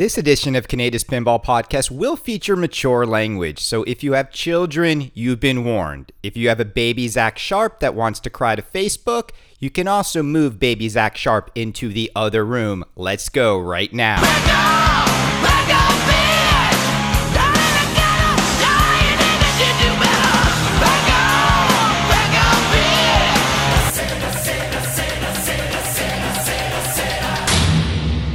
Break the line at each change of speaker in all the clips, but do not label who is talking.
This edition of Kaneda's Pinball Podcast will feature mature language. So if you have children, you've been warned. If you have a baby Zach Sharp that wants to cry to Facebook, you can also move baby Zach Sharp into the other room. Let's go right now.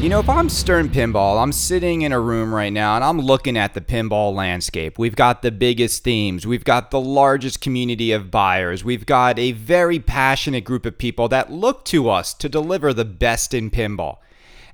You know, if I'm Stern Pinball, I'm sitting in a room right now and I'm looking at the pinball landscape. We've got the biggest themes, we've got the largest community of buyers, we've got a very passionate group of people that look to us to deliver the best in pinball.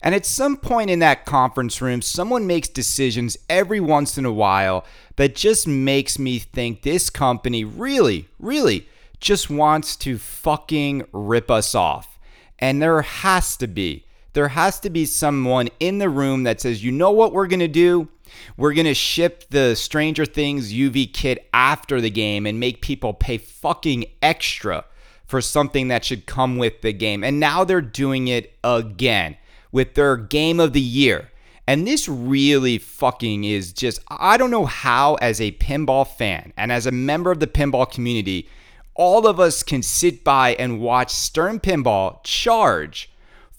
And at some point in that conference room, someone makes decisions every once in a while that just makes me think this company really, really just wants to fucking rip us off. And there has to be there has to be someone in the room that says, you know what we're going to do? We're going to ship the Stranger Things UV kit after the game and make people pay fucking extra for something that should come with the game. And now they're doing it again with their game of the year. And this really fucking is just, I don't know how, as a pinball fan and as a member of the pinball community, all of us can sit by and watch Stern Pinball charge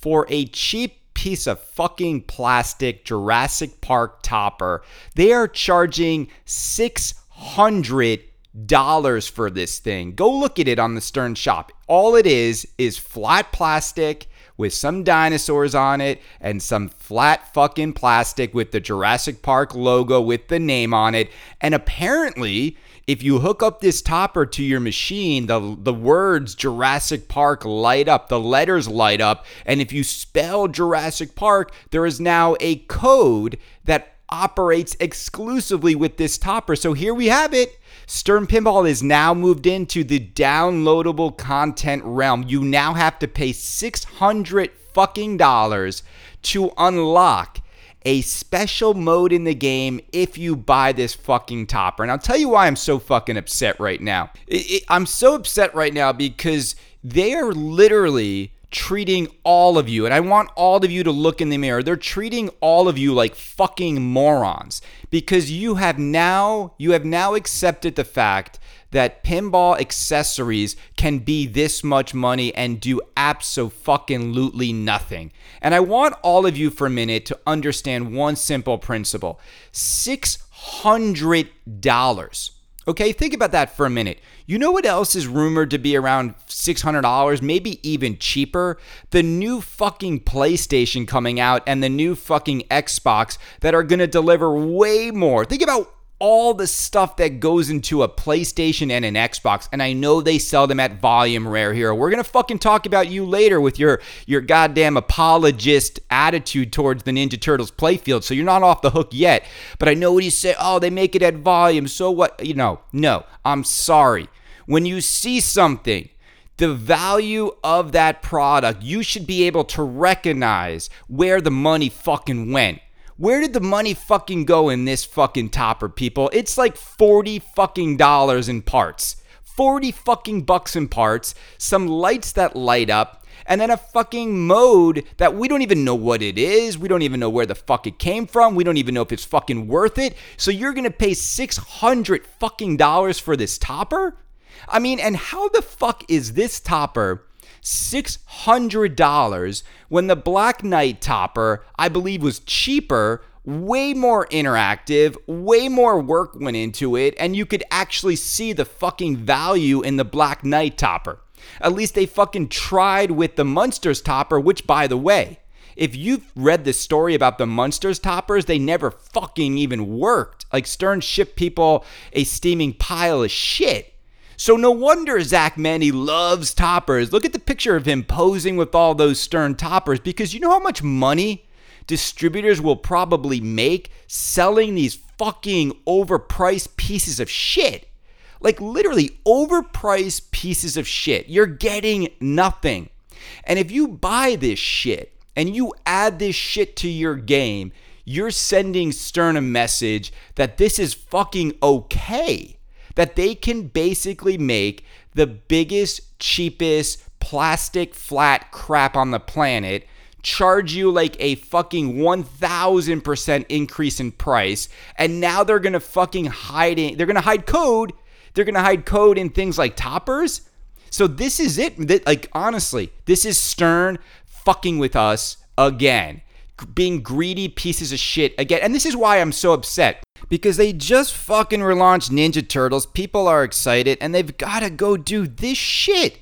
for a cheap piece of fucking plastic Jurassic Park topper. They are charging $600 for this thing. Go look at it on the Stern shop. All it is is flat plastic with some dinosaurs on it and some flat fucking plastic with the Jurassic Park logo with the name on it. And apparently, if you hook up this topper to your machine, the the words Jurassic Park light up, the letters light up, and if you spell Jurassic Park, there is now a code that operates exclusively with this topper. So here we have it. Stern Pinball is now moved into the downloadable content realm. You now have to pay 600 fucking dollars to unlock a special mode in the game if you buy this fucking topper. And I'll tell you why I'm so fucking upset right now. It, it, I'm so upset right now because they are literally treating all of you, and I want all of you to look in the mirror. They're treating all of you like fucking morons because you have now you have now accepted the fact that pinball accessories can be this much money and do absolutely nothing. And I want all of you for a minute to understand one simple principle $600. Okay, think about that for a minute. You know what else is rumored to be around $600, maybe even cheaper? The new fucking PlayStation coming out and the new fucking Xbox that are to deliver way more. Think about all the stuff that goes into a PlayStation and an Xbox, and I know they sell them at volume Rare Hero. We're gonna fucking talk about you later with your your goddamn apologist attitude towards the Ninja Turtles playfield, so you're not off the hook yet. But I know what you say. Oh, they make it at volume. So what? You know, no. I'm sorry. When you see something the value of that product, you should be able to recognize where the money fucking went. Where did the money fucking go in this fucking topper, people? It's like 40 fucking dollars in parts. 40 fucking bucks in parts, some lights that light up, and then a fucking mode that we don't even know what it is. We don't even know where the fuck it came from. We don't even know if it's fucking worth it. So you're gonna pay 600 fucking dollars for this topper? I mean, and how the fuck is this topper $600 when the Black Knight topper, I believe, was cheaper, way more interactive, way more work went into it, and you could actually see the fucking value in the Black Knight topper. At least they fucking tried with the Munsters topper, which, by the way, if you've read the story about the Munsters toppers, they never fucking even worked. Like Stern shipped people a steaming pile of shit. So no wonder Zach Meny loves toppers. Look at the picture of him posing with all those stern toppers because you know how much money distributors will probably make selling these fucking overpriced pieces of shit. Like literally overpriced pieces of shit. You're getting nothing. And if you buy this shit and you add this shit to your game, you're sending Stern a message that this is fucking okay that they can basically make the biggest, cheapest plastic flat crap on the planet charge you like a fucking 1000% increase in price and now they're going to fucking hide it. They're going to hide code. They're going to hide code in things like toppers. So this is it. Like honestly, this is Stern fucking with us again. Being greedy pieces of shit again. And this is why I'm so upset because they just fucking relaunched Ninja Turtles. People are excited and they've got to go do this shit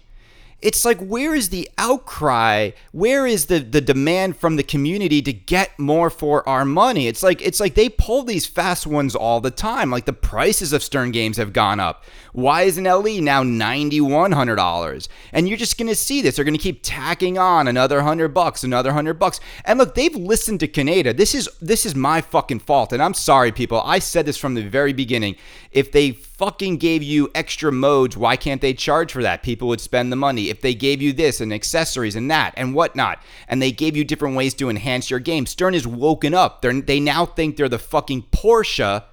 it's like where is the outcry? Where is the the demand from the community to get more for our money? It's like it's like they pull these fast ones all the time. Like the prices of stern games have gone up. Why is an le now $9100 and you're just gonna see this. They're gonna keep tacking on another 100 bucks another 100 bucks. And look they've listened to Kaneda. This is this is my fucking fault. And i'm sorry people. I said this from the very beginning. If they fucking gave you extra modes, why can't they charge for that? People would spend the money. If they gave you this and accessories and that and whatnot, and they gave you different ways to enhance your game, Stern is woken up. They're, they now think they're the fucking Porsche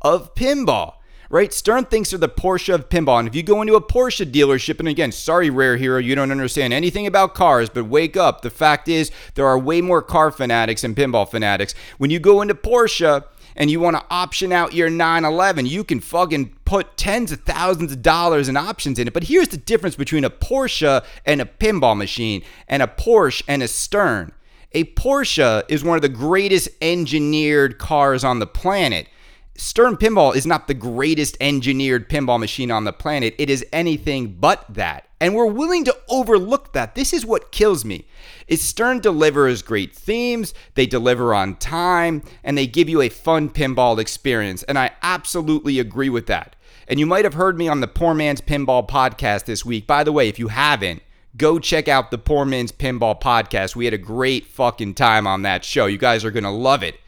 of pinball right? Stern thinks they're the Porsche of pinball. And if you go into a Porsche dealership, and again, sorry, Rare Hero, you don't understand anything about cars, but wake up. The fact is, there are way more car fanatics and pinball fanatics. When you go into Porsche, and you want to option out your 911, you can fucking put tens of thousands of dollars in options in it. But here's the difference between a Porsche and a pinball machine, and a Porsche and a Stern. A Porsche is one of the greatest engineered cars on the planet. Stern Pinball is not the greatest engineered pinball machine on the planet. It is anything but that. And we're willing to overlook that. This is what kills me. Is Stern delivers great themes, they deliver on time, and they give you a fun pinball experience. And I absolutely agree with that. And you might have heard me on the Poor Man's Pinball podcast this week. By the way, if you haven't, go check out the Poor Man's Pinball podcast. We had a great fucking time on that show. You guys are going to love it.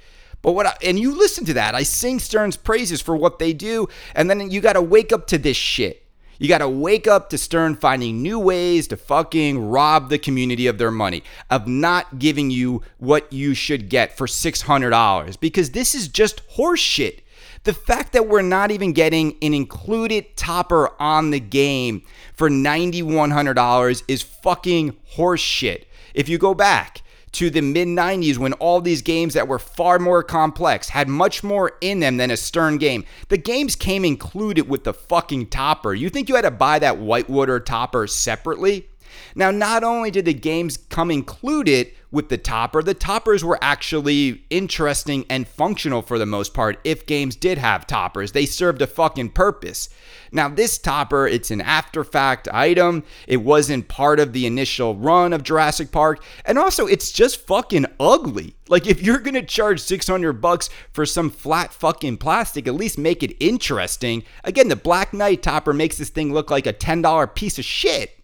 But what I, and you listen to that. I sing Stern's praises for what they do, and then you got to wake up to this shit. You got to wake up to Stern finding new ways to fucking rob the community of their money, of not giving you what you should get for $600 because this is just horseshit. The fact that we're not even getting an included topper on the game for $9,100 is fucking horseshit. If you go back, to the mid 90s when all these games that were far more complex had much more in them than a Stern game. The games came included with the fucking topper. You think you had to buy that Whitewater topper separately? Now, not only did the games come included with the topper, the toppers were actually interesting and functional for the most part if games did have toppers. They served a fucking purpose. Now, this topper, it's an after fact item. It wasn't part of the initial run of Jurassic Park. And also, it's just fucking ugly. Like, if you're gonna charge 600 bucks for some flat fucking plastic, at least make it interesting. Again, the Black Knight topper makes this thing look like a $10 piece of shit.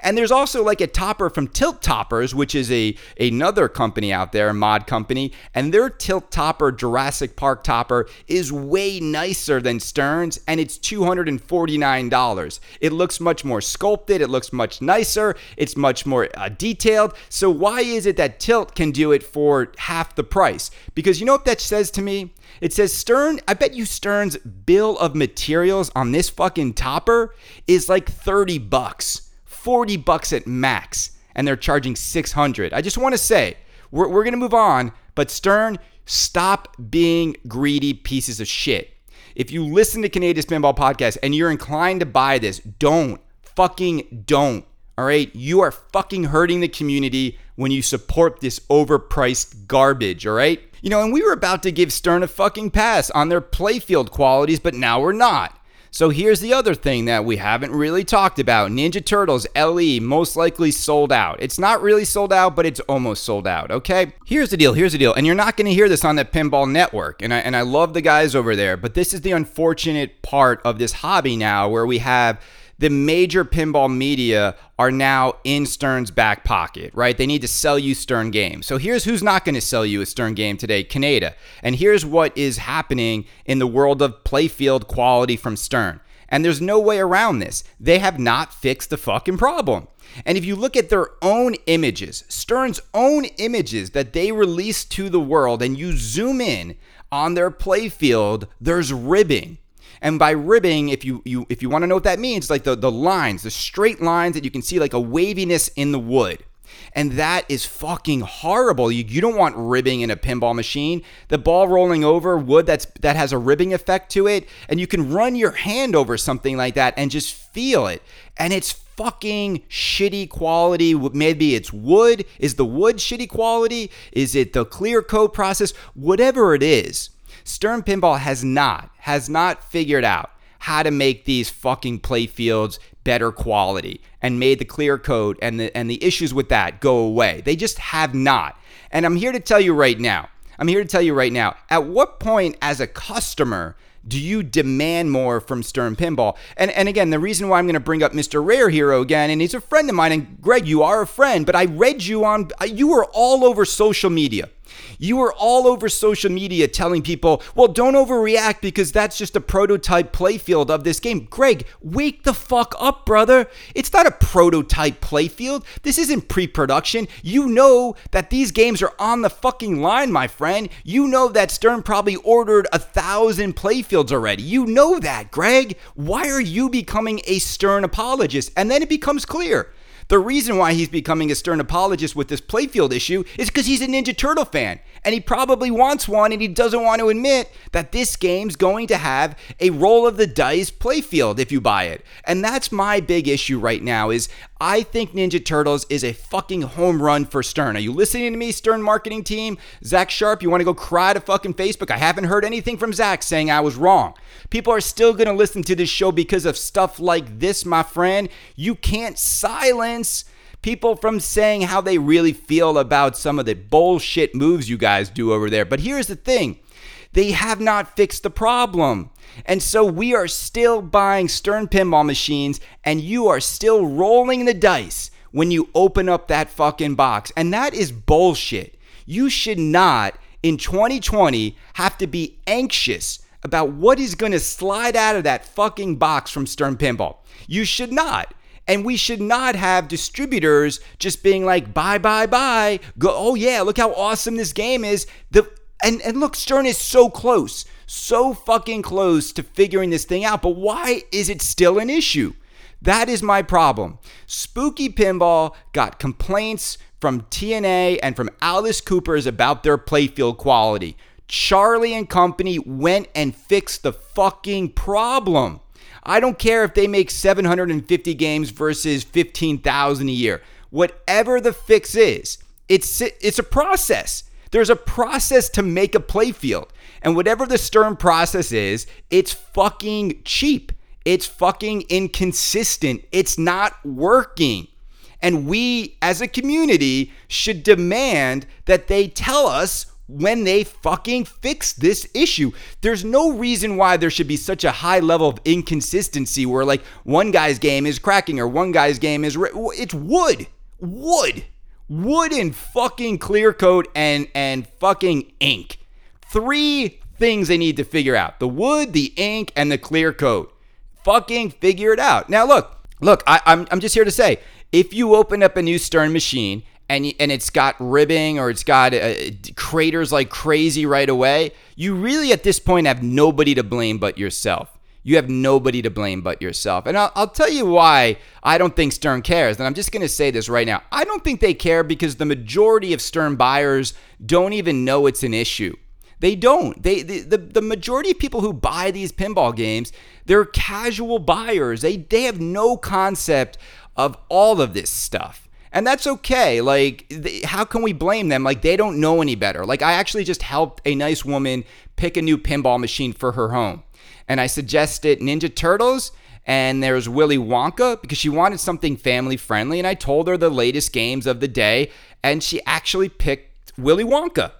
And there's also like a topper from Tilt Toppers, which is a another company out there, a mod company, and their Tilt Topper Jurassic Park topper is way nicer than Stern's, and it's $249. It looks much more sculpted, it looks much nicer, it's much more uh, detailed. So why is it that Tilt can do it for half the price? Because you know what that says to me? It says Stern, I bet you Stern's bill of materials on this fucking topper is like 30 bucks. 40 bucks at max and they're charging 600. I just want to say, we're, we're going to move on, but Stern, stop being greedy pieces of shit. If you listen to Kaneda's Pinball Podcast and you're inclined to buy this, don't. Fucking don't. All right? You are fucking hurting the community when you support this overpriced garbage, all right? You know, and we were about to give Stern a fucking pass on their playfield qualities, but now we're not. So here's the other thing that we haven't really talked about Ninja Turtles LE most likely sold out. It's not really sold out, but it's almost sold out, okay? Here's the deal, here's the deal. And you're not to hear this on the Pinball Network. And I, and I love the guys over there, but this is the unfortunate part of this hobby now where we have the major pinball media are now in Stern's back pocket, right? They need to sell you Stern games. So here's who's not going to sell you a Stern game today Kaneda. And here's what is happening in the world of playfield quality from Stern. And there's no way around this. They have not fixed the fucking problem. And if you look at their own images, Stern's own images that they release to the world, and you zoom in on their playfield, there's ribbing. And by ribbing, if you, you if you want to know what that means, it's like the, the lines, the straight lines that you can see like a waviness in the wood. And that is fucking horrible. You, you don't want ribbing in a pinball machine. The ball rolling over wood that's that has a ribbing effect to it, and you can run your hand over something like that and just feel it. And it's fucking shitty quality. Maybe it's wood. Is the wood shitty quality? Is it the clear coat process? Whatever it is, Stern Pinball has not has not figured out how to make these fucking playfields better quality and made the clear coat and the and the issues with that go away. They just have not. And I'm here to tell you right now. I'm here to tell you right now. At what point as a customer do you demand more from Stern Pinball? And and again, the reason why I'm going to bring up Mr. Rare Hero again, and he's a friend of mine, and Greg, you are a friend, but I read you on, you were all over social media you were all over social media telling people, well, don't overreact because that's just a prototype playfield of this game. Greg, wake the fuck up, brother. It's not a prototype playfield. This isn't pre production. You know that these games are on the fucking line, my friend. You know that Stern probably ordered a thousand playfields already. You know that, Greg. Why are you becoming a Stern apologist? And then it becomes clear the reason why he's becoming a stern apologist with this playfield issue is because he's a Ninja Turtle fan and he probably wants one and he doesn't want to admit that this game's going to have a roll of the dice playfield if you buy it. And that's my big issue right now is I think Ninja Turtles is a fucking home run for Stern. Are you listening to me, Stern marketing team? Zach Sharp, you want to go cry to fucking Facebook? I haven't heard anything from Zach saying I was wrong. People are still going to listen to this show because of stuff like this, my friend. You can't silence people from saying how they really feel about some of the bullshit moves you guys do over there. But here's the thing they have not fixed the problem. And so we are still buying Stern pinball machines, and you are still rolling the dice when you open up that fucking box. And that is bullshit. You should not, in 2020, have to be anxious about what is going to slide out of that fucking box from Stern Pinball. You should not. And we should not have distributors just being like, bye, bye, bye. Go, oh yeah, look how awesome this game is. The and, and look, Stern is so close, so fucking close to figuring this thing out. But why is it still an issue? That is my problem. Spooky Pinball got complaints from TNA and from Alice Cooper's about their playfield quality. Charlie and company went and fixed the fucking problem. I don't care if they make 750 games versus 15,000 a year. Whatever the fix is, it's it's a process. There's a process to make a playfield. And whatever the Stern process is, it's fucking cheap. It's fucking inconsistent. It's not working. And we as a community should demand that they tell us when they fucking fix this issue. There's no reason why there should be such a high level of inconsistency where like one guy's game is cracking or one guy's game is it's wood. Wood. Wood and fucking clear coat and and fucking ink. Three things they need to figure out. The wood, the ink and the clear coat. Fucking figure it out. Now look, look, I, I'm I'm just here to say if you open up a new Stern machine and and it's got ribbing or it's got uh, craters like crazy right away, you really at this point have nobody to blame but yourself. You have nobody to blame but yourself. And I'll, I'll tell you why I don't think Stern cares. And I'm just going to say this right now. I don't think they care because the majority of Stern buyers don't even know it's an issue. They don't. They the, the, the majority of people who buy these pinball games, they're casual buyers. They they have no concept of all of this stuff. And that's okay. Like, how can we blame them? Like, they don't know any better. Like, I actually just helped a nice woman pick a new pinball machine for her home. And I suggested Ninja Turtles and there's Willy Wonka because she wanted something family friendly. And I told her the latest games of the day, and she actually picked Willy Wonka.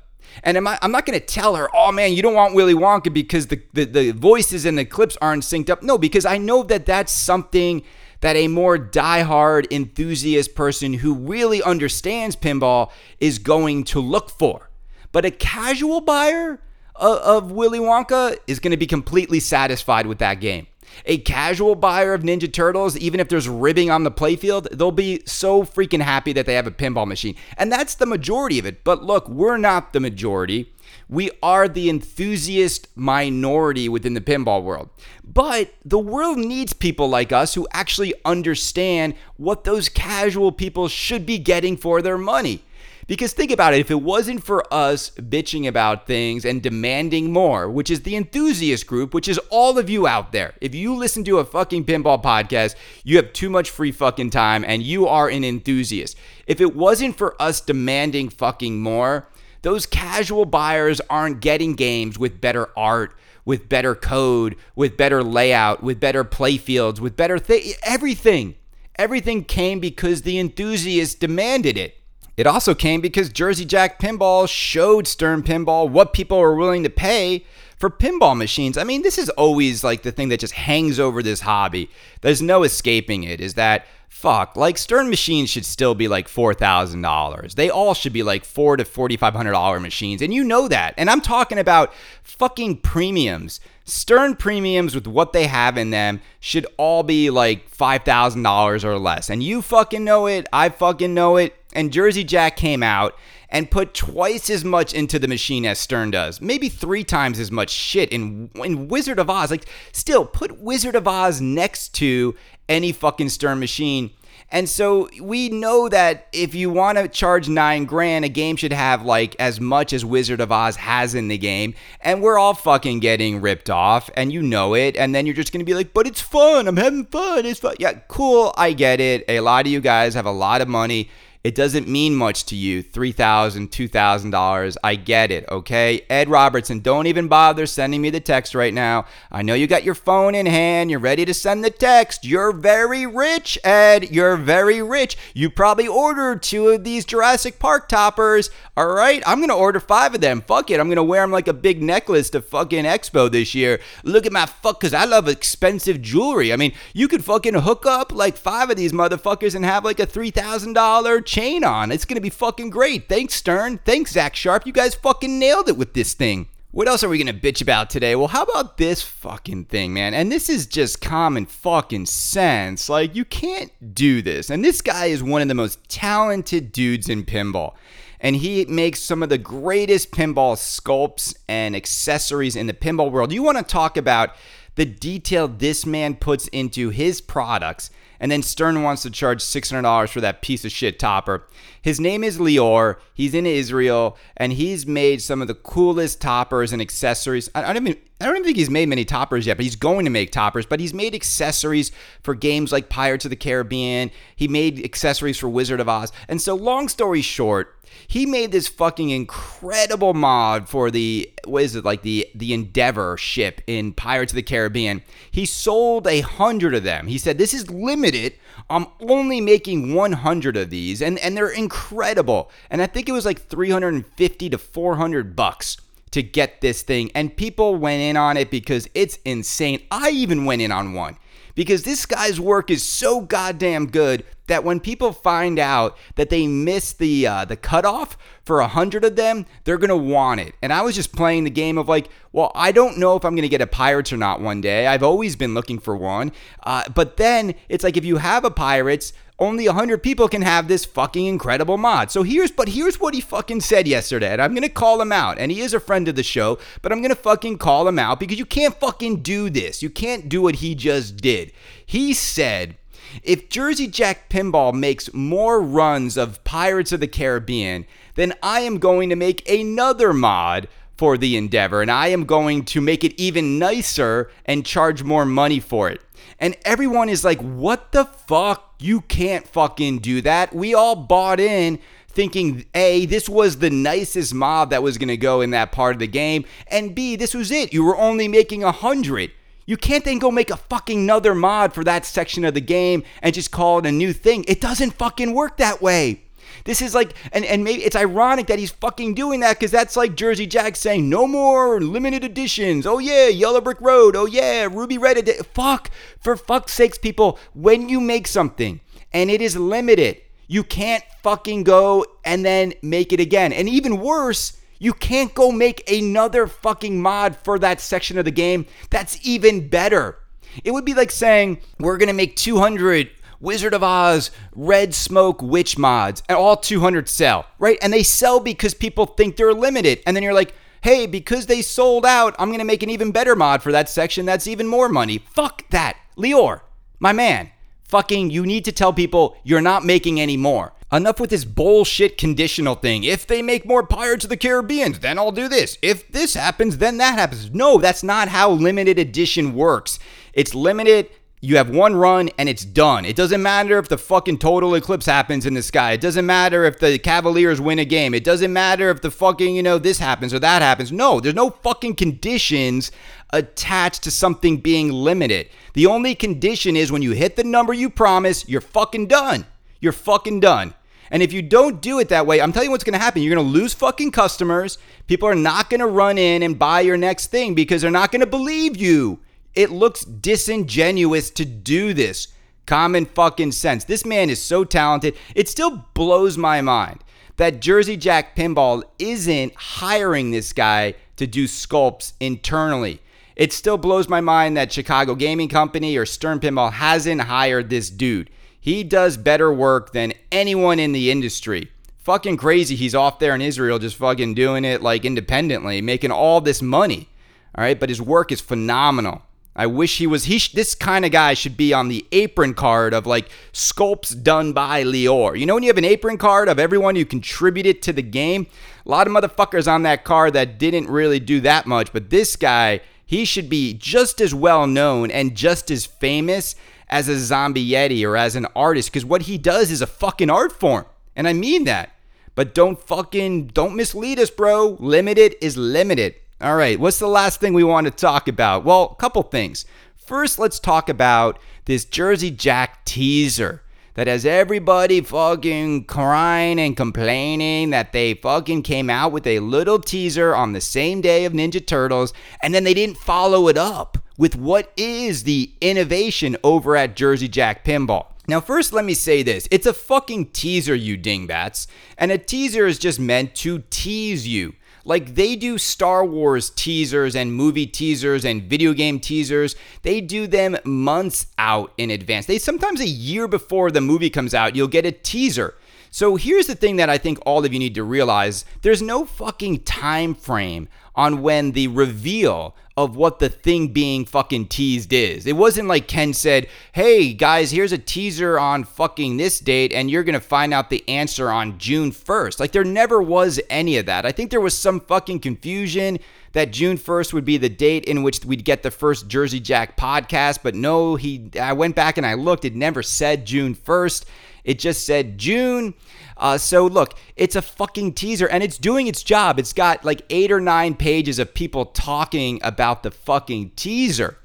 And am I, I'm not going to tell her, oh man, you don't want Willy Wonka because the, the, the voices and the clips aren't synced up. No, because I know that that's something that a more diehard enthusiast person who really understands pinball is going to look for. But a casual buyer of, of Willy Wonka is going to be completely satisfied with that game. A casual buyer of Ninja Turtles, even if there's ribbing on the playfield, they'll be so freaking happy that they have a pinball machine. And that's the majority of it. But look, we're not the majority. We are the enthusiast minority within the pinball world. But the world needs people like us who actually understand what those casual people should be getting for their money. Because think about it, if it wasn't for us bitching about things and demanding more, which is the enthusiast group, which is all of you out there, if you listen to a fucking pinball podcast, you have too much free fucking time and you are an enthusiast. If it wasn't for us demanding fucking more, those casual buyers aren't getting games with better art, with better code, with better layout, with better playfields, with better thing, everything. Everything came because the enthusiasts demanded it. It also came because Jersey Jack Pinball showed Stern Pinball what people are willing to pay for pinball machines. I mean, this is always like the thing that just hangs over this hobby. There's no escaping it. Is that fuck? Like Stern machines should still be like four thousand dollars. They all should be like four to forty five hundred dollar machines, and you know that. And I'm talking about fucking premiums. Stern premiums with what they have in them should all be like $5,000 or less. And you fucking know it. I fucking know it and Jersey Jack came out and put twice as much into the machine as Stern does. Maybe three times as much shit in, in Wizard of Oz. Like, still, put Wizard of Oz next to any fucking Stern machine. And so we know that if you want to charge nine grand, a game should have like as much as Wizard of Oz has in the game. And we're all fucking getting ripped off, and you know it. And then you're just to be like, but it's fun. I'm having fun. It's fun. Yeah, cool. I get it. A lot of you guys have a lot of money it doesn't mean much to you. $3,000, $2,000. I get it, okay? Ed Robertson, don't even bother sending me the text right now. I know you got your phone in hand. You're ready to send the text. You're very rich, Ed. You're very rich. You probably ordered two of these Jurassic Park toppers. All right? I'm going to order five of them. Fuck it. I'm going to wear them like a big necklace to fucking Expo this year. Look at my fuck, because I love expensive jewelry. I mean, you could fucking hook up like five of these motherfuckers and have like a $3,000 chain on. It's going to be fucking great. Thanks, Stern. Thanks, Zach Sharp. You guys fucking nailed it with this thing. What else are we going to bitch about today? Well, how about this fucking thing, man? And this is just common fucking sense. Like, you can't do this. And this guy is one of the most talented dudes in pinball. And he makes some of the greatest pinball sculpts and accessories in the pinball world. You want to talk about the detail this man puts into his products and then Stern wants to charge $600 for that piece of shit topper. His name is Lior. He's in Israel, and he's made some of the coolest toppers and accessories. I don't even I don't even think he's made many toppers yet, but he's going to make toppers. But he's made accessories for games like Pirates of the Caribbean. He made accessories for Wizard of Oz. And so, long story short, he made this fucking incredible mod for the what is it like the the Endeavor ship in Pirates of the Caribbean. He sold a hundred of them. He said this is limited. I'm only making 100 of these, and and they're incredible. And I think it was like 350 to 400 bucks to get this thing, and people went in on it because it's insane. I even went in on one because this guy's work is so goddamn good that when people find out that they missed the uh, the cutoff for a hundred of them, they're gonna want it. And I was just playing the game of like, well, I don't know if I'm gonna get a Pirates or not one day. I've always been looking for one, uh, but then it's like if you have a Pirates only 100 people can have this fucking incredible mod. So here's but here's what he fucking said yesterday. And I'm to call him out. And he is a friend of the show, but I'm to fucking call him out because you can't fucking do this. You can't do what he just did. He said if Jersey Jack Pinball makes more runs of Pirates of the Caribbean, then I am going to make another mod for the Endeavor and I am going to make it even nicer and charge more money for it. And everyone is like, what the fuck? You can't fucking do that. We all bought in thinking A, this was the nicest mod that was going to go in that part of the game, and B, this was it. You were only making a hundred. You can't then go make a fucking another mod for that section of the game and just call it a new thing. It doesn't fucking work that way. This is like, and, and maybe it's ironic that he's fucking doing that because that's like Jersey Jack saying, no more limited editions. Oh yeah, Yellow Brick Road. Oh yeah, Ruby Red. Fuck. For fuck's sakes, people, when you make something and it is limited, you can't fucking go and then make it again. And even worse, you can't go make another fucking mod for that section of the game that's even better. It would be like saying, we're to make 200 Wizard of Oz Red Smoke Witch mods, and all 200 sell, right? And they sell because people think they're limited. And then you're like, Hey, because they sold out, I'm going to make an even better mod for that section that's even more money. Fuck that. Lior, my man, fucking, you need to tell people you're not making any more. Enough with this bullshit conditional thing. If they make more Pirates of the Caribbean, then I'll do this. If this happens, then that happens. No, that's not how limited edition works. It's limited. You have one run and it's done. It doesn't matter if the fucking total eclipse happens in the sky. It doesn't matter if the Cavaliers win a game. It doesn't matter if the fucking, you know, this happens or that happens. No, there's no fucking conditions attached to something being limited. The only condition is when you hit the number you promise, you're fucking done. You're fucking done. And if you don't do it that way, I'm telling you what's going to happen. You're going to lose fucking customers. People are not going to run in and buy your next thing because they're not going to believe you. It looks disingenuous to do this. Common fucking sense. This man is so talented. It still blows my mind that Jersey Jack Pinball isn't hiring this guy to do sculpts internally. It still blows my mind that Chicago Gaming Company or Stern Pinball hasn't hired this dude. He does better work than anyone in the industry. Fucking crazy. He's off there in Israel just fucking doing it like independently, making all this money. All right, but his work is phenomenal. I wish he was he this kind of guy should be on the apron card of like sculpts done by Lior. You know when you have an apron card of everyone who contributed to the game? A lot of motherfuckers on that card that didn't really do that much, but this guy, he should be just as well known and just as famous as a zombie yeti or as an artist because what he does is a fucking art form. And I mean that. But don't fucking don't mislead us, bro. Limited is limited. All right, what's the last thing we want to talk about? Well, a couple things. First, let's talk about this Jersey Jack teaser that has everybody fucking crying and complaining that they fucking came out with a little teaser on the same day of Ninja Turtles and then they didn't follow it up with what is the innovation over at Jersey Jack Pinball. Now, first, let me say this it's a fucking teaser, you dingbats. And a teaser is just meant to tease you. Like they do Star Wars teasers and movie teasers and video game teasers. They do them months out in advance. They sometimes a year before the movie comes out, you'll get a teaser. So here's the thing that I think all of you need to realize there's no fucking time frame on when the reveal of what the thing being fucking teased is. It wasn't like Ken said, hey guys, here's a teaser on fucking this date, and you're gonna find out the answer on June 1st. Like, there never was any of that. I think there was some fucking confusion that June 1st would be the date in which we'd get the first Jersey Jack podcast, but no, he I went back and I looked, it never said June 1st. It just said June. Uh, so look, it's a fucking teaser and it's doing its job. It's got like eight or nine pages of people talking about the fucking teaser.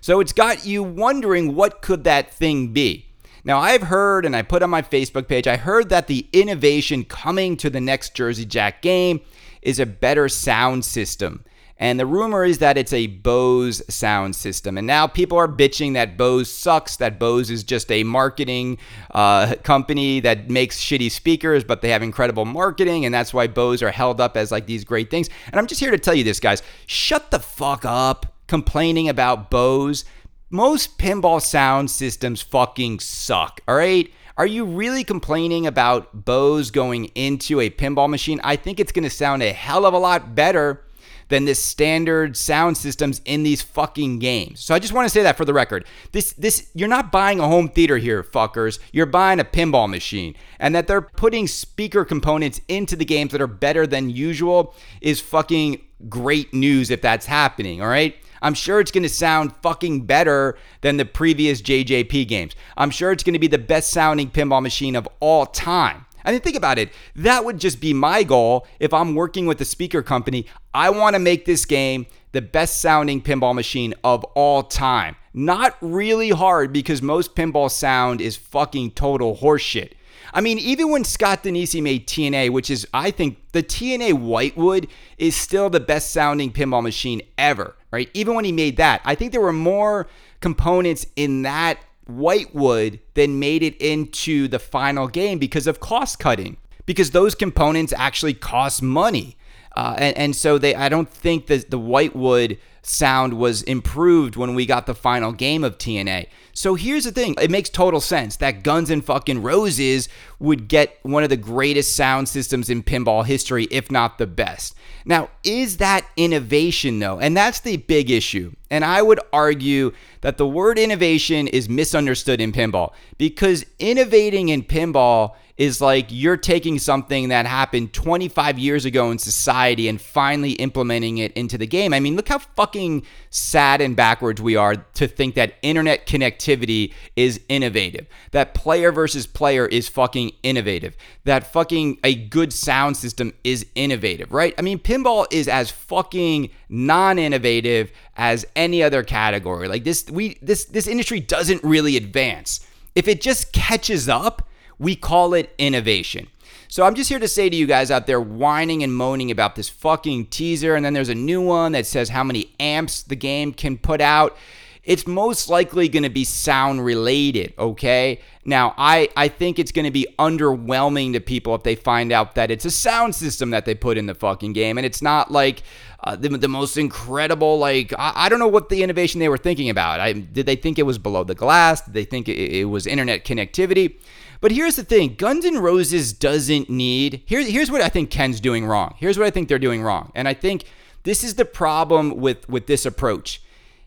So it's got you wondering what could that thing be. Now, I've heard, and I put on my Facebook page, I heard that the innovation coming to the next Jersey Jack game is a better sound system. And the rumor is that it's a Bose sound system. And now people are bitching that Bose sucks, that Bose is just a marketing uh, company that makes shitty speakers, but they have incredible marketing. And that's why Bose are held up as like these great things. And I'm just here to tell you this, guys shut the fuck up complaining about Bose. Most pinball sound systems fucking suck, all right? Are you really complaining about Bose going into a pinball machine? I think it's to sound a hell of a lot better than the standard sound systems in these fucking games. So I just want to say that for the record. This this you're not buying a home theater here, fuckers. You're buying a pinball machine. And that they're putting speaker components into the games that are better than usual is fucking great news if that's happening, all right? I'm sure it's going to sound fucking better than the previous JJP games. I'm sure it's going to be the best sounding pinball machine of all time. I mean, think about it. That would just be my goal if I'm working with a speaker company. I want to make this game the best sounding pinball machine of all time. Not really hard because most pinball sound is fucking total horseshit. I mean, even when Scott Danesi made TNA, which is, I think, the TNA Whitewood is still the best sounding pinball machine ever, right? Even when he made that, I think there were more components in that Whitewood than made it into the final game because of cost cutting, because those components actually cost money. Uh, and, and, so they, I don't think that the Whitewood sound was improved when we got the final game of TNA. So here's the thing it makes total sense that Guns and fucking Roses would get one of the greatest sound systems in pinball history, if not the best. Now, is that innovation though? And that's the big issue. And I would argue that the word innovation is misunderstood in pinball because innovating in pinball is like you're taking something that happened 25 years ago in society and finally implementing it into the game. I mean, look how fucking sad and backwards we are to think that internet connectivity is innovative, that player versus player is fucking innovative, that fucking a good sound system is innovative, right? I mean, pinball is as fucking non-innovative as any other category. Like this we this this industry doesn't really advance. If it just catches up, we call it innovation. So I'm just here to say to you guys out there whining and moaning about this fucking teaser, and then there's a new one that says how many amps the game can put out. It's most likely going to be sound related, okay? Now, I, I think it's going to be underwhelming to people if they find out that it's a sound system that they put in the fucking game, and it's not like uh, the, the most incredible, like, I, I, don't know what the innovation they were thinking about. I, did they think it was below the glass? Did they think it, it was internet connectivity? But here's the thing Guns N' Roses doesn't need. Here, here's what I think Ken's doing wrong. Here's what I think they're doing wrong. And I think this is the problem with, with this approach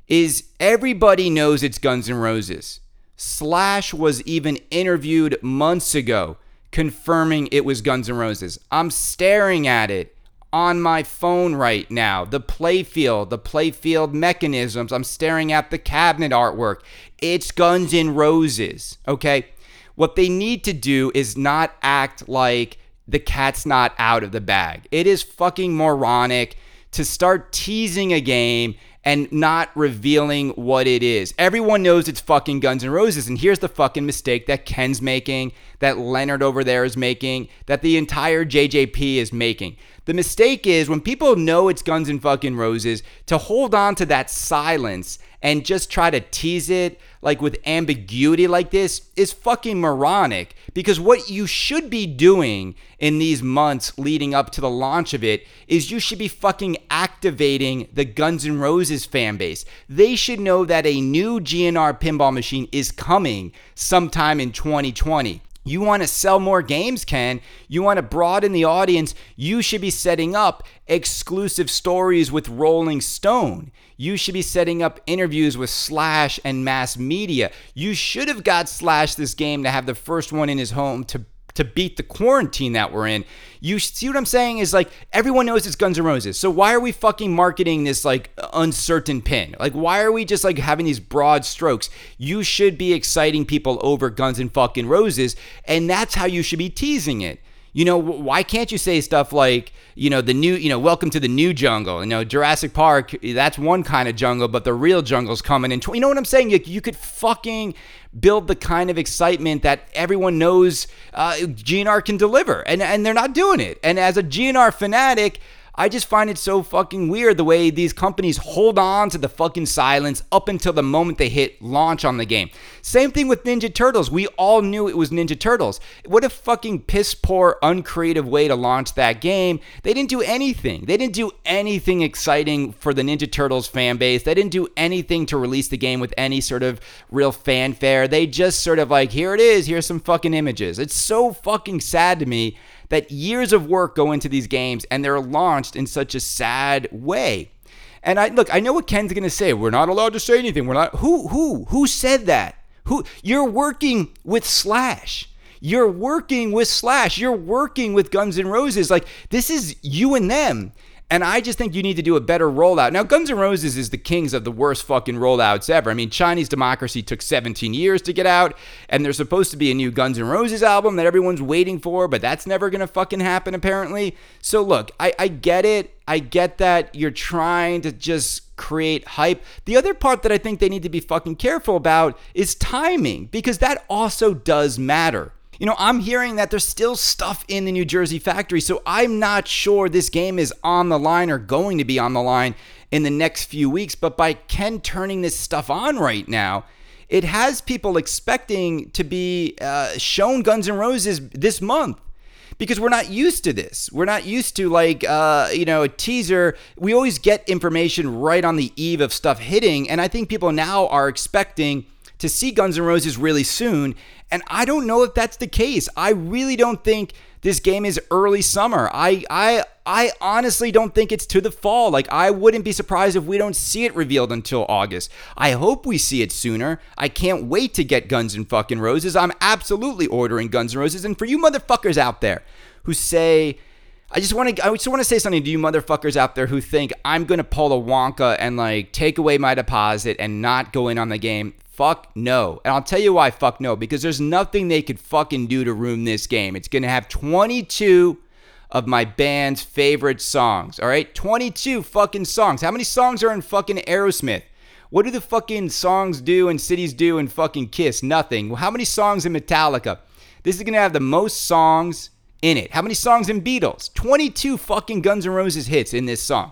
is everybody knows it's Guns N' Roses. Slash was even interviewed months ago confirming it was Guns N' Roses. I'm staring at it on my phone right now. The playfield, the playfield mechanisms. I'm staring at the cabinet artwork. It's Guns N' Roses. Okay. What they need to do is not act like the cat's not out of the bag. It is fucking moronic to start teasing a game and not revealing what it is. Everyone knows it's fucking Guns N' Roses, and here's the fucking mistake that Ken's making, that Leonard over there is making, that the entire JJP is making. The mistake is when people know it's Guns N' fucking Roses to hold on to that silence and just try to tease it like with ambiguity like this is fucking moronic because what you should be doing in these months leading up to the launch of it is you should be fucking activating the Guns N' Roses fan base. They should know that a new GNR pinball machine is coming sometime in 2020. You want to sell more games, Ken. You want to broaden the audience. You should be setting up exclusive stories with Rolling Stone. You should be setting up interviews with Slash and mass media. You should have got Slash this game to have the first one in his home to to beat the quarantine that we're in. You see what I'm saying? Is like everyone knows it's Guns N' Roses. So why are we fucking marketing this like uncertain pin? Like why are we just like having these broad strokes? You should be exciting people over Guns N' fucking Roses, and that's how you should be teasing it. You know, why can't you say stuff like, you know, the new, you know, welcome to the new jungle. You know, Jurassic Park, that's one kind of jungle, but the real jungle's coming in. Tw- you know what I'm saying? You, you could fucking build the kind of excitement that everyone knows uh, GNR can deliver, and and they're not doing it. And as a GNR fanatic, I just find it so fucking weird the way these companies hold on to the fucking silence up until the moment they hit launch on the game. Same thing with Ninja Turtles. We all knew it was Ninja Turtles. What a fucking piss poor, uncreative way to launch that game. They didn't do anything. They didn't do anything exciting for the Ninja Turtles fan base. They didn't do anything to release the game with any sort of real fanfare. They just sort of like, here it is, here's some fucking images. It's so fucking sad to me that years of work go into these games and they're launched in such a sad way. And I look, I know what Ken's going to say. We're not allowed to say anything. We're not Who who who said that? Who you're working with Slash. You're working with Slash. You're working with Guns N' Roses. Like this is you and them. And I just think you need to do a better rollout. Now, Guns N' Roses is the kings of the worst fucking rollouts ever. I mean, Chinese Democracy took 17 years to get out, and there's supposed to be a new Guns N' Roses album that everyone's waiting for, but that's never gonna fucking happen, apparently. So, look, I, I get it. I get that you're trying to just create hype. The other part that I think they need to be fucking careful about is timing, because that also does matter. You know, I'm hearing that there's still stuff in the New Jersey factory, so I'm not sure this game is on the line or going to be on the line in the next few weeks. But by Ken turning this stuff on right now, it has people expecting to be uh, shown Guns N' Roses this month. because we're not used to this. We're not used to like uh, you know a teaser. We always get information right on the eve of stuff hitting, and I think people now are expecting to see Guns N' Roses really soon. And I don't know if that's the case. I really don't think this game is early summer. I I I honestly don't think it's to the fall. Like I wouldn't be surprised if we don't see it revealed until August. I hope we see it sooner. I can't wait to get Guns and fucking Roses. I'm absolutely ordering Guns N' Roses. And for you motherfuckers out there who say I just want to I just want to say something to you motherfuckers out there who think I'm to pull a Wonka and like take away my deposit and not go in on the game. Fuck no. And I'll tell you why fuck no because there's nothing they could fucking do to ruin this game. It's going to have 22 of my band's favorite songs, all right? 22 fucking songs. How many songs are in fucking Aerosmith? What do the fucking songs do AC/DC do and fucking Kiss? Nothing. How many songs in Metallica? This is going to have the most songs in it. How many songs in Beatles? 22 fucking Guns N' Roses hits in this song.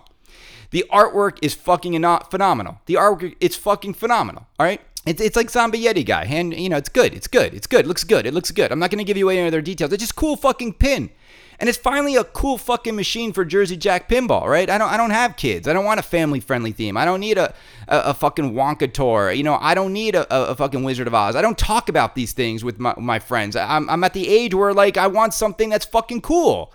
The artwork is fucking phenomenal. The artwork, it's fucking phenomenal, all right? It's, it's like Zombie Yeti guy. And, you know, it's good. It's good. It's good. It looks good. It looks good. I'm not going to give you any other details. It's just cool fucking pin. And it's finally a cool fucking machine for Jersey Jack pinball, right? I don't I don't have kids. I don't want a family friendly theme. I don't need a, a, a, fucking Wonka tour. You know, I don't need a, a, fucking Wizard of Oz. I don't talk about these things with my, my friends. I'm, I'm at the age where like I want something that's fucking cool.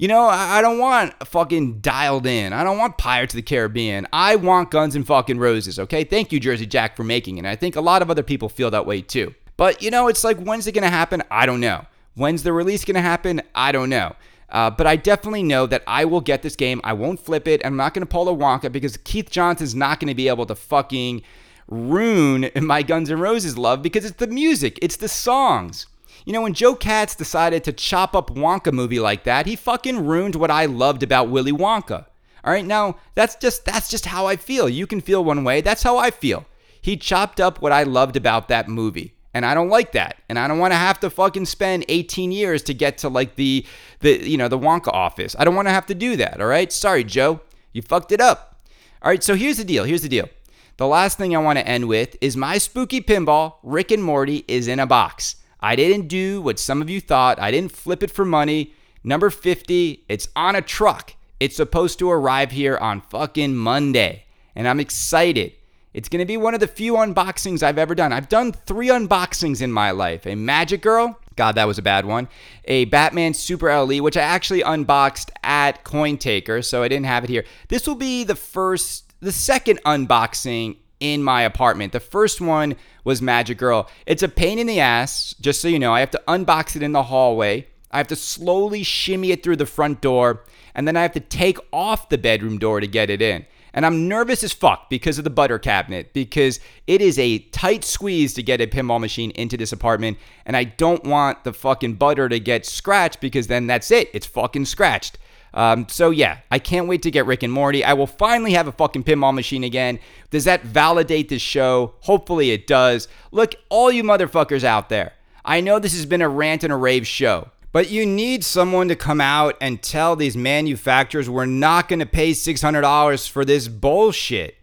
You know, I, don't want fucking dialed in. I don't want Pirates of the Caribbean. I want Guns and fucking Roses, okay? Thank you, Jersey Jack, for making it. I think a lot of other people feel that way too. But, you know, it's like, when's it to happen? I don't know. When's the release to happen? I don't know. Uh, but I definitely know that I will get this game. I won't flip it. I'm not going to pull a Wonka because Keith Johnson's not going to be able to fucking ruin my Guns N' Roses love because it's the music, it's the songs. You know, when Joe Katz decided to chop up Wonka movie like that, he fucking ruined what I loved about Willy Wonka. All right, now that's just that's just how I feel. You can feel one way. That's how I feel. He chopped up what I loved about that movie. And I don't like that. And I don't want to have to fucking spend 18 years to get to like the the you know, the Wonka office. I don't want to have to do that, all right? Sorry, Joe. You fucked it up. All right, so here's the deal. Here's the deal. The last thing I want to end with is my spooky pinball, Rick and Morty, is in a box. I didn't do what some of you thought. I didn't flip it for money. Number 50, it's on a truck. It's supposed to arrive here on fucking Monday. And I'm excited. It's going to be one of the few unboxings I've ever done. I've done three unboxings in my life a Magic Girl. God, that was a bad one. A Batman Super LE, which I actually unboxed at CoinTaker, so I didn't have it here. This will be the first, the second unboxing in my apartment. The first one was Magic Girl. It's a pain in the ass, just so you know. I have to unbox it in the hallway. I have to slowly shimmy it through the front door, and then I have to take off the bedroom door to get it in. And I'm nervous as fuck because of the butter cabinet, because it is a tight squeeze to get a pinball machine into this apartment. And I don't want the fucking butter to get scratched because then that's it. It's fucking scratched. Um, so yeah, I can't wait to get Rick and Morty. I will finally have a fucking pinball machine again. Does that validate this show? Hopefully it does. Look, all you motherfuckers out there. I know this has been a rant and a rave show, but you need someone to come out and tell these manufacturers we're not going to pay $600 for this bullshit.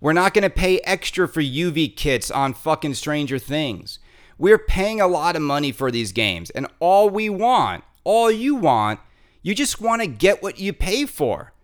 We're not going to pay extra for UV kits on fucking Stranger Things. We're paying a lot of money for these games, and all we want, all you want, you just want to get what you pay for.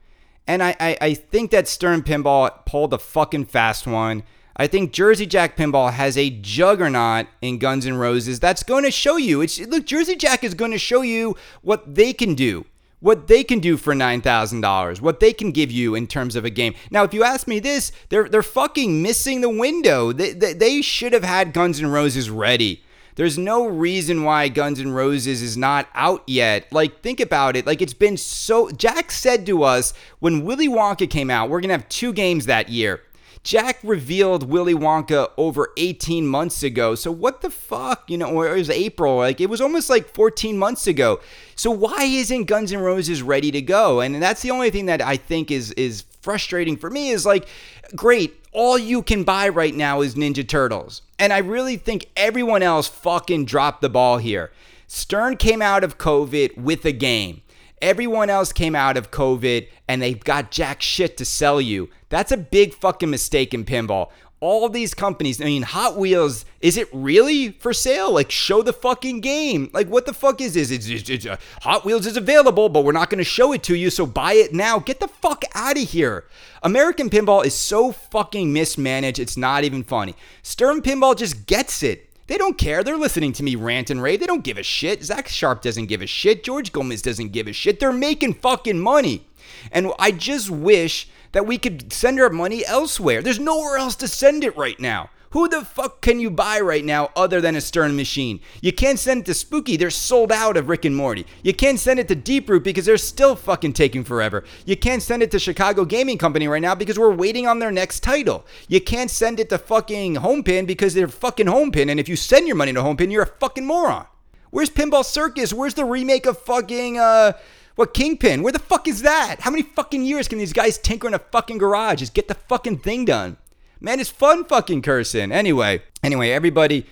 And I, I, I think that Stern Pinball pulled a fucking fast one. I think Jersey Jack Pinball has a juggernaut in Guns N' Roses that's going to show you. It's look, Jersey Jack is going to show you what they can do, what they can do for nine thousand dollars, what they can give you in terms of a game. Now, if you ask me this, they're they're fucking missing the window. They they, they should have had Guns N' Roses ready there's no reason why Guns N' Roses is not out yet. Like, think about it. Like, it's been so. Jack said to us when Willy Wonka came out, we're going to have two games that year. Jack revealed Willy Wonka over 18 months ago. So what the fuck, you know, it was April, like it was almost like 14 months ago. So why isn't Guns N' Roses ready to go? And that's the only thing that I think is is frustrating for me is like great, all you can buy right now is Ninja Turtles. And I really think everyone else fucking dropped the ball here. Stern came out of COVID with a game. Everyone else came out of COVID and they've got jack shit to sell you. That's a big fucking mistake in pinball. All these companies. I mean, Hot Wheels, is it really for sale? Like, show the fucking game. Like, what the fuck is this? It's, it's, it's uh, Hot Wheels is available, but we're not going to show it to you, so buy it now. Get the fuck out of here. American Pinball is so fucking mismanaged, it's not even funny. Stern Pinball just gets it. They don't care. They're listening to me rant and rave. They don't give a shit. Zach Sharpe doesn't give a shit. George Gomez doesn't give a shit. They're making fucking money. And I just wish that we could send our money elsewhere. There's nowhere else to send it right now. Who the fuck can you buy right now other than a Stern machine? You can't send it to Spooky, they're sold out of Rick and Morty. You can't send it to Deeproot because they're still fucking taking forever. You can't send it to Chicago Gaming Company right now because we're waiting on their next title. You can't send it to fucking Homepin because they're fucking Homepin, and if you send your money to Homepin, you're a fucking moron. Where's Pinball Circus? Where's the remake of fucking uh what Kingpin? Where the fuck is that? How many fucking years can these guys tinker in a fucking garage? Just get the fucking thing done. Man, it's fun fucking cursing. Anyway, anyway, everybody,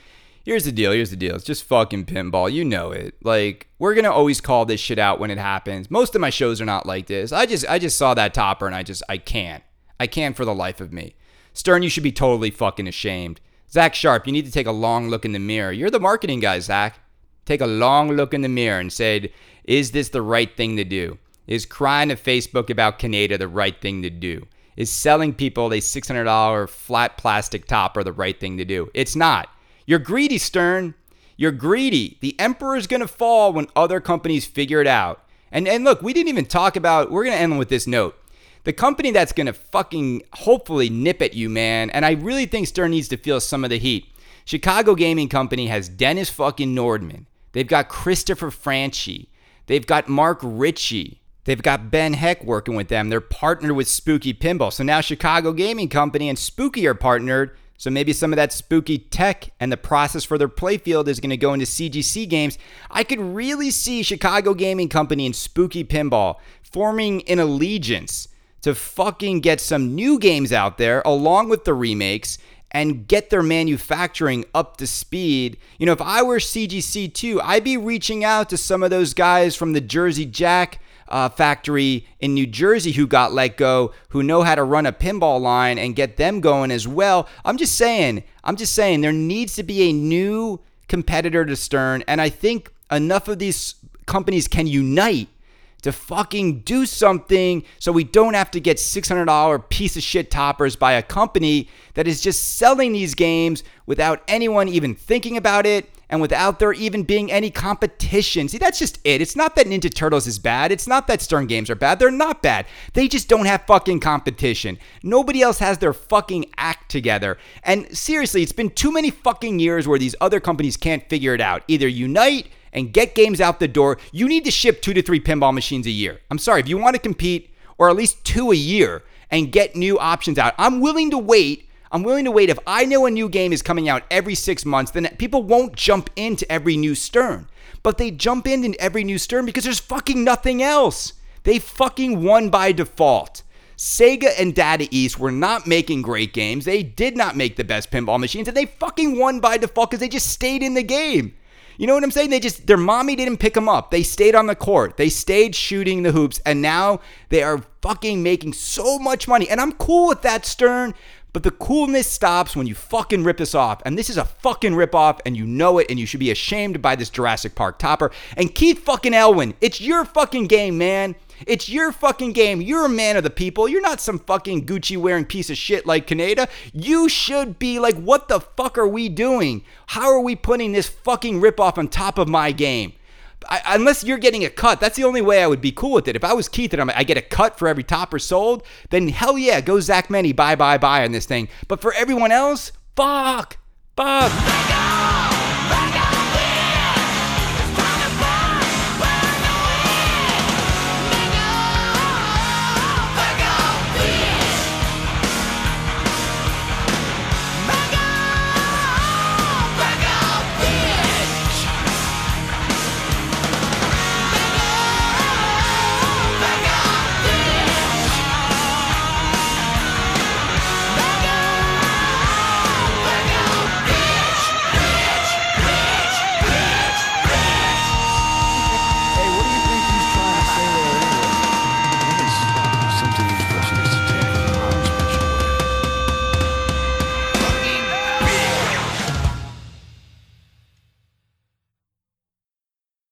here's the deal. Here's the deal. It's just fucking pinball. You know it. Like we're gonna always call this shit out when it happens. Most of my shows are not like this. I just I just saw that topper and I just I can't. I can't for the life of me. Stern, you should be totally fucking ashamed. Zach Sharpe, you need to take a long look in the mirror. You're the marketing guy, Zach. Take a long look in the mirror and say, is this the right thing to do? Is crying to Facebook about Kaneda the right thing to do? Is selling people a $600 flat plastic topper the right thing to do? It's not. You're greedy, Stern. You're greedy. The emperor's going to fall when other companies figure it out. And, and look, we didn't even talk about, we're going to end with this note. The company that's going to fucking hopefully nip at you, man, and I really think Stern needs to feel some of the heat. Chicago Gaming Company has Dennis fucking Nordman. They've got Christopher Franchi. They've got Mark Ritchie. They've got Ben Heck working with them. They're partnered with Spooky Pinball. So now Chicago Gaming Company and Spooky are partnered. So maybe some of that spooky tech and the process for their playfield is going to go into CGC games. I could really see Chicago Gaming Company and Spooky Pinball forming an allegiance to fucking get some new games out there along with the remakes and get their manufacturing up to speed. You know, if I were CGC2, I'd be reaching out to some of those guys from the Jersey Jack uh, factory in New Jersey who got let go, who know how to run a pinball line and get them going as well. I'm just saying, I'm just saying there needs to be a new competitor to Stern. And I think enough of these companies can unite to fucking do something so we don't have to get $600 piece of shit toppers by a company that is just selling these games without anyone even thinking about it and without there even being any competition. See, that's just it. It's not that Ninja Turtles is bad. It's not that Stern games are bad. They're not bad. They just don't have fucking competition. Nobody else has their fucking act together. And seriously, it's been too many fucking years where these other companies can't figure it out. Either unite and get games out the door, you need to ship two to three pinball machines a year. I'm sorry, if you want to compete, or at least two a year, and get new options out, I'm willing to wait. I'm willing to wait. If I know a new game is coming out every six months, then people won't jump into every new Stern. But they jump into every new Stern because there's fucking nothing else. They fucking won by default. Sega and Data East were not making great games. They did not make the best pinball machines, and they fucking won by default because they just stayed in the game. You know what I'm saying? They just, their mommy didn't pick them up. They stayed on the court. They stayed shooting the hoops, and now they are fucking making so much money. And I'm cool with that, Stern. But the coolness stops when you fucking rip this off. And this is a fucking rip off, and you know it, and you should be ashamed by this Jurassic Park topper. And Keith fucking Elwin, it's your fucking game, man. It's your fucking game. You're a man of the people. You're not some fucking Gucci wearing piece of shit like Kaneda. You should be like, what the fuck are we doing? How are we putting this fucking ripoff on top of my game? I, unless you're getting a cut, that's the only way I would be cool with it. If I was Keith and I'm, I get a cut for every topper sold, then hell yeah, go Zach Many, bye bye bye on this thing. But for everyone else, fuck, fuck.